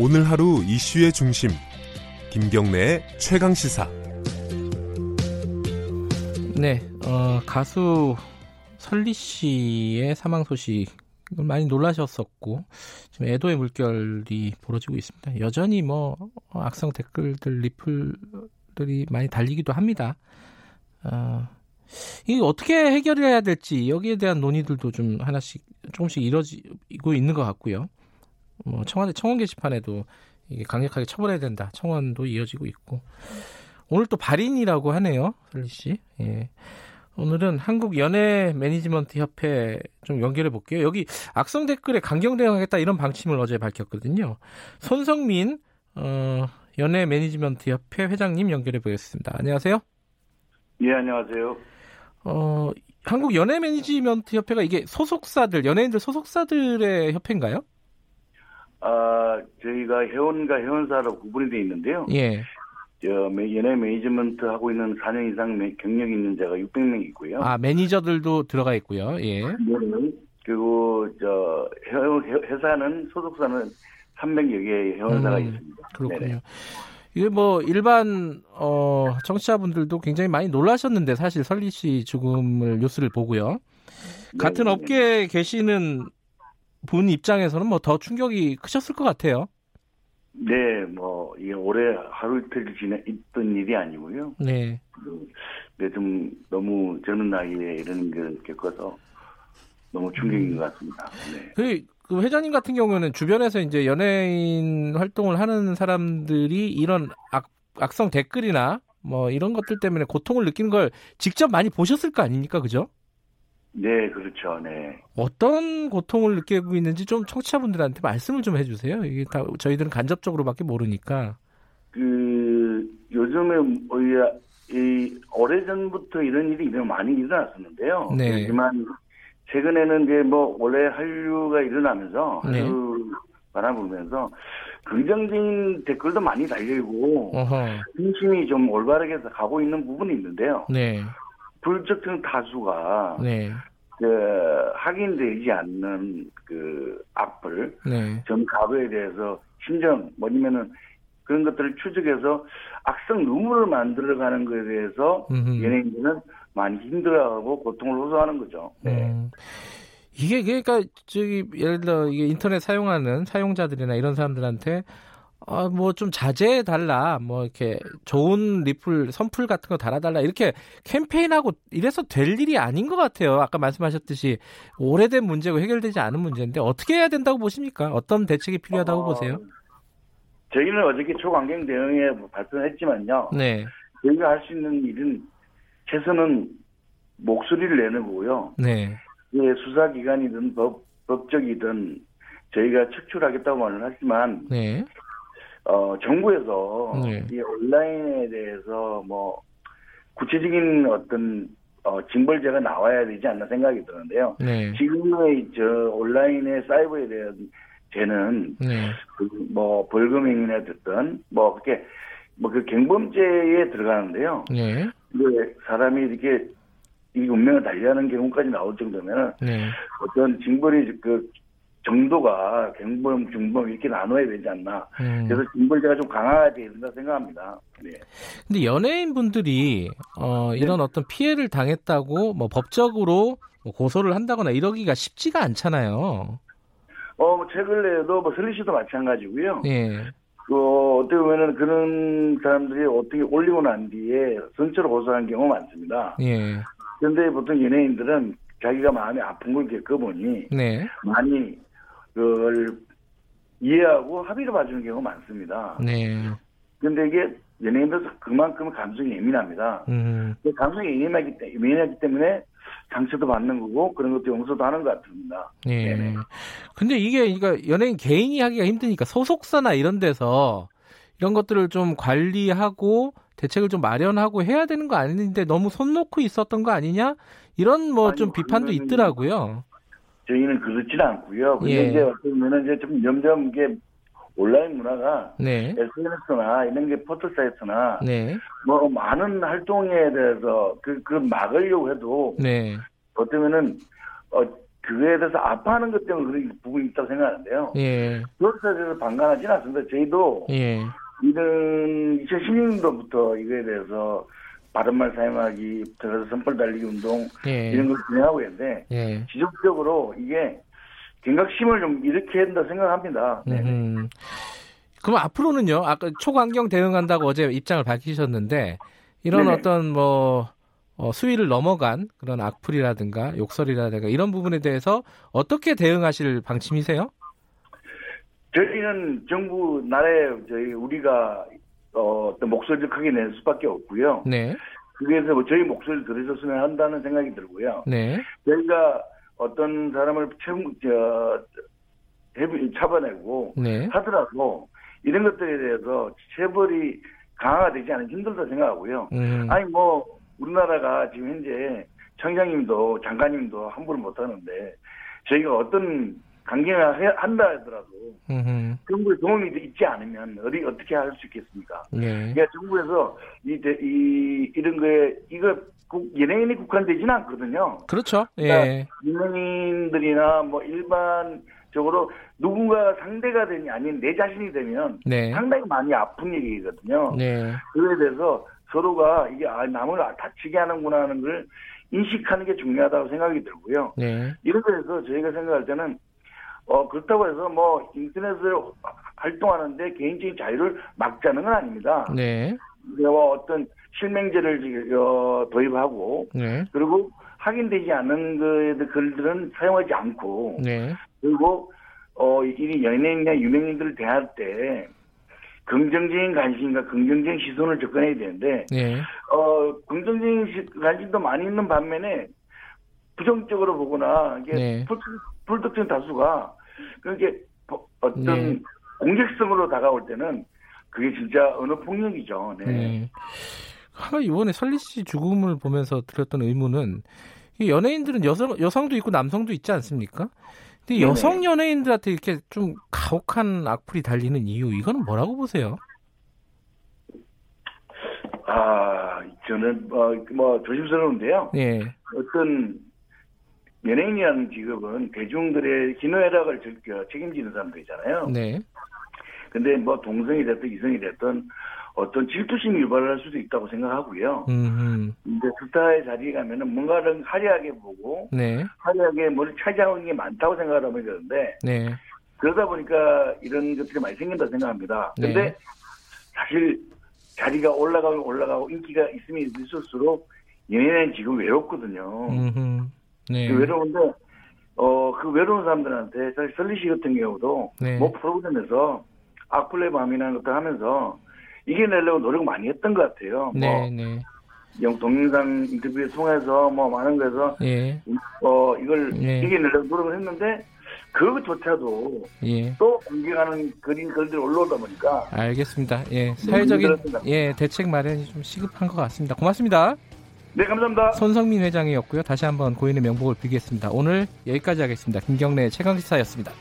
오늘 하루 이슈의 중심 김경래의 최강 시사. 네, 어, 가수 설리 씨의 사망 소식 많이 놀라셨었고 지금 애도의 물결이 벌어지고 있습니다. 여전히 뭐 악성 댓글들 리플들이 많이 달리기도 합니다. 어, 이게 어떻게 해결을 해야 될지 여기에 대한 논의들도 좀 하나씩 조금씩 이뤄지고 있는 것 같고요. 뭐 청와대 청원 게시판에도 이게 강력하게 처벌해야 된다 청원도 이어지고 있고 오늘 또 발인이라고 하네요, 설리 씨. 예. 오늘은 한국 연예 매니지먼트 협회 좀 연결해 볼게요. 여기 악성 댓글에 강경 대응하겠다 이런 방침을 어제 밝혔거든요. 손성민 어, 연예 매니지먼트 협회 회장님 연결해 보겠습니다. 안녕하세요. 예, 안녕하세요. 어, 한국 연예 매니지먼트 협회가 이게 소속사들 연예인들 소속사들의 협회인가요? 아, 저희가 회원과 회원사로 구분이 되어 있는데요. 예. 저 연예 매니지먼트 하고 있는 4년 이상 경력 있는 자가 600명 있고요. 아 매니저들도 들어가 있고요. 예. 네. 그리고 저 회사는 소속사는 300여 개의 회원사가 음, 있습니다. 그렇군요. 네네. 이게 뭐 일반 어 청취자분들도 굉장히 많이 놀라셨는데 사실 설리 씨 죽음을 뉴스를 보고요. 같은 네, 업계에 계시는 분 입장에서는 뭐 더 충격이 크셨을 것 같아요. 네, 뭐 이게 올해 하루 이틀 지내 있던 일이 아니고요. 네. 네, 좀 너무 젊은 나이에 이런 걸 겪어서 너무 충격인 것 같습니다. 네. 그, 그 회장님 같은 경우는 주변에서 이제 연예인 활동을 하는 사람들이 이런 악, 악성 댓글이나 뭐 이런 것들 때문에 고통을 느끼는 걸 직접 많이 보셨을 거 아닙니까? 그죠? 네, 그렇죠. 네. 어떤 고통을 느끼고 있는지 좀 청취자분들한테 말씀을 좀 해주세요. 이게 다 저희들은 간접적으로밖에 모르니까. 그 요즘에 뭐 이, 이 오래 전부터 이런 일이 많이 일어났었는데요. 네. 하지만 최근에는 이제 뭐 원래 한류가 일어나면서 네. 한류 바라보면서 긍정적인 댓글도 많이 달리고 어허. 중심이 좀 올바르게 가고 있는 부분이 있는데요. 네. 불특정 타수가 네. 그 확인되지 않는 그 악플, 네. 전 가도에 대해서 심정 뭐냐면은 그런 것들을 추적해서 악성 루머를 만들어가는 것에 대해서 음흠. 연예인들은 많이 힘들어하고 고통을 호소하는 거죠. 네. 음, 이게 그러니까 저기 예를 들어 이게 인터넷 사용하는 사용자들이나 이런 사람들한테 아뭐좀 자제해 달라 뭐 이렇게 좋은 리플 선풀 같은 거 달아 달라 이렇게 캠페인하고 이래서 될 일이 아닌 것 같아요. 아까 말씀하셨듯이 오래된 문제고 해결되지 않은 문제인데 어떻게 해야 된다고 보십니까? 어떤 대책이 필요하다고 어, 보세요? 저희는 어저께 초관경 대응에 발표했지만요. 네, 저희가 할 수 있는 일은 최선은 목소리를 내는 거고요. 네, 예, 수사기관이든 법, 법적이든 저희가 척출하겠다고 말을 하지만 네, 어, 정부에서 네. 이 온라인에 대해서 뭐 구체적인 어떤 어, 징벌제가 나와야 되지 않나 생각이 드는데요. 네, 지금의 저 온라인의 사이버에 대한 죄는 네, 그뭐 벌금형이나 됐든 뭐 그렇게 뭐 그 경범죄에 들어가는데요. 네, 근데 사람이 이렇게 이 운명을 달리하는 경우까지 나올 정도면 네. 어떤 징벌이 그 정도가 경범, 중범 이렇게 나눠야 되지 않나. 음. 그래서 징벌제가 좀 강화해야 된다 생각합니다. 네. 근데 연예인 분들이 어, 이런 어떤 피해를 당했다고 뭐 법적으로 뭐 고소를 한다거나 이러기가 쉽지가 않잖아요. 어, 뭐 최근에도 뭐 설리 씨도 마찬가지고요. 예. 그 어떻게 보면은 그런 사람들이 어떻게 올리고 난 뒤에 선처로 고소한 경우 많습니다. 예. 그런데 보통 연예인들은 자기가 마음이 아픈 걸 겪어보니 네. 많이 그걸 이해하고 합의를 봐주는 경우가 많습니다. 네. 근데 이게 연예인들도 그만큼 감성이 예민합니다. 음. 그 감성이 예민하기, 때- 예민하기 때문에 상처도 받는 거고 그런 것도 용서도 하는 것 같습니다. 예. 네네. 근데 이게 그러니까 연예인 개인이 하기가 힘드니까 소속사나 이런 데서 이런 것들을 좀 관리하고 대책을 좀 마련하고 해야 되는 거 아닌데 너무 손 놓고 있었던 거 아니냐? 이런 뭐 좀 비판도 있더라고요. 저희는 그렇지는 않고요. 근데 예. 이제 어떻게 보면 이제 좀 점점 이게 온라인 문화가 네. SNS나 이런 게 포털 사이트나 네. 뭐 많은 활동에 대해서 그, 그 막으려고 해도 네. 어쩌면은 어, 그거에 대해서 아파하는 것 때문에 그런 부분이 있다고 생각하는데요. 예. 그것에 대해서 반감하지는 않습니다. 저희도 예. 이런 2016년도부터 이거에 대해서 바른말 사용하기, 들어서 선발 달리기 운동 예. 이런 걸 진행하고 있는데 예. 지속적으로 이게 경각심을 좀 일으켜야 된다 생각합니다. 네. 음. 그럼 앞으로는요. 아까 초광경 대응한다고 어제 입장을 밝히셨는데 이런 네네. 어떤 뭐 어, 수위를 넘어간 그런 악플이라든가 욕설이라든가 이런 부분에 대해서 어떻게 대응하실 방침이세요? 저희는 정부 나라에 저희 우리가 어, 어떤 목소리를 크게 낼 수밖에 없고요. 네. 그래서 뭐 저희 목소리를 들으셨으면 한다는 생각이 들고요. 네. 저희가 어떤 사람을 채무, 저, 잡아내고 네. 하더라도 이런 것들에 대해서 체벌이 강화가 되지 않으면 힘들다 생각하고요. 음. 아니 뭐 우리나라가 지금 현재 청장님도 장관님도 함부로 못 하는데 저희가 어떤 강경을 해- 한다 하더라도 음흠. 정부의 도움이 있지 않으면 어디 어떻게 할 수 있겠습니까? 네. 그러니까 정부에서 이, 대- 이 이런 거에 이거 국- 연예인이 국한되지는 않거든요. 그렇죠. 그러니까 예. 유명인들이나 뭐 일반적으로 누군가 상대가 되니 아닌 내 자신이 되면 네. 상당히 많이 아픈 얘기거든요. 네. 그에 대해서 서로가 이게 아, 남을 다치게 하는구나 하는 걸 인식하는 게 중요하다고 생각이 들고요. 네. 이런 데서 저희가 생각할 때는 어 그렇다고 해서 뭐 인터넷을 활동하는데 개인적인 자유를 막자는 건 아닙니다. 네. 뭐 어떤 실명제를 지- 어, 도입하고 네. 그리고 확인되지 않은 글들은 사용하지 않고 네. 그리고 어, 이 연예인이나 유명인들을 대할 때 긍정적인 관심과 긍정적인 시선을 접근해야 되는데 네. 어, 긍정적인 시- 관심도 많이 있는 반면에 부정적으로 보거나 이게 네. 불, 불특정 다수가 그게 뭐 어떤 네. 공격성으로 다가올 때는 그게 진짜 언어 폭력이죠. 네. 네. 하나 이번에 설리 씨 죽음을 보면서 들었던 의문은 이 연예인들은 여성 여성도 있고 남성도 있지 않습니까? 근데 네네. 여성 연예인들한테 이렇게 좀 가혹한 악플이 달리는 이유 이거는 뭐라고 보세요? 아, 저는 뭐, 뭐 조심스러운데요. 예. 어떤 연예인이라는 직업은 대중들의 희노애락을 즐겨 책임지는 사람들이잖아요. 네. 근데 뭐 동성이 됐든 이성이 됐든 어떤 질투심이 유발할 수도 있다고 생각하고요. 음. 이제 스타의 자리에 가면은 뭔가를 화려하게 보고 네. 화려하게 뭘 차지하는 게 많다고 생각을 하면 되는데 네. 그러다 보니까 이런 것들이 많이 생긴다 생각합니다. 근데 네. 사실 자리가 올라가면 올라가고 인기가 있으면 있을수록 연예인은 지금 외롭거든요. 음. 네. 그 외로운데 어 그 외로운 사람들한테 사실 설리 씨 같은 경우도 네. 뭐 프로그램에서 악플레 밤이라는 것도 하면서 이겨내려고 노력 많이 했던 것 같아요. 네, 네. 뭐 동영상 인터뷰에 통해서 뭐 많은 거에서 예. 어 이걸 네. 이겨내려고 노력을 했는데 그것조차도 예. 또 공격하는 그린 글들이 올라오다 보니까 알겠습니다. 예. 사회적인. 예, 대책 마련이 좀 시급한 것 같습니다. 고맙습니다. 네 감사합니다. 손성민 회장이었고요. 다시 한번 고인의 명복을 빌겠습니다. 오늘 여기까지 하겠습니다. 김경래 최강시사였습니다.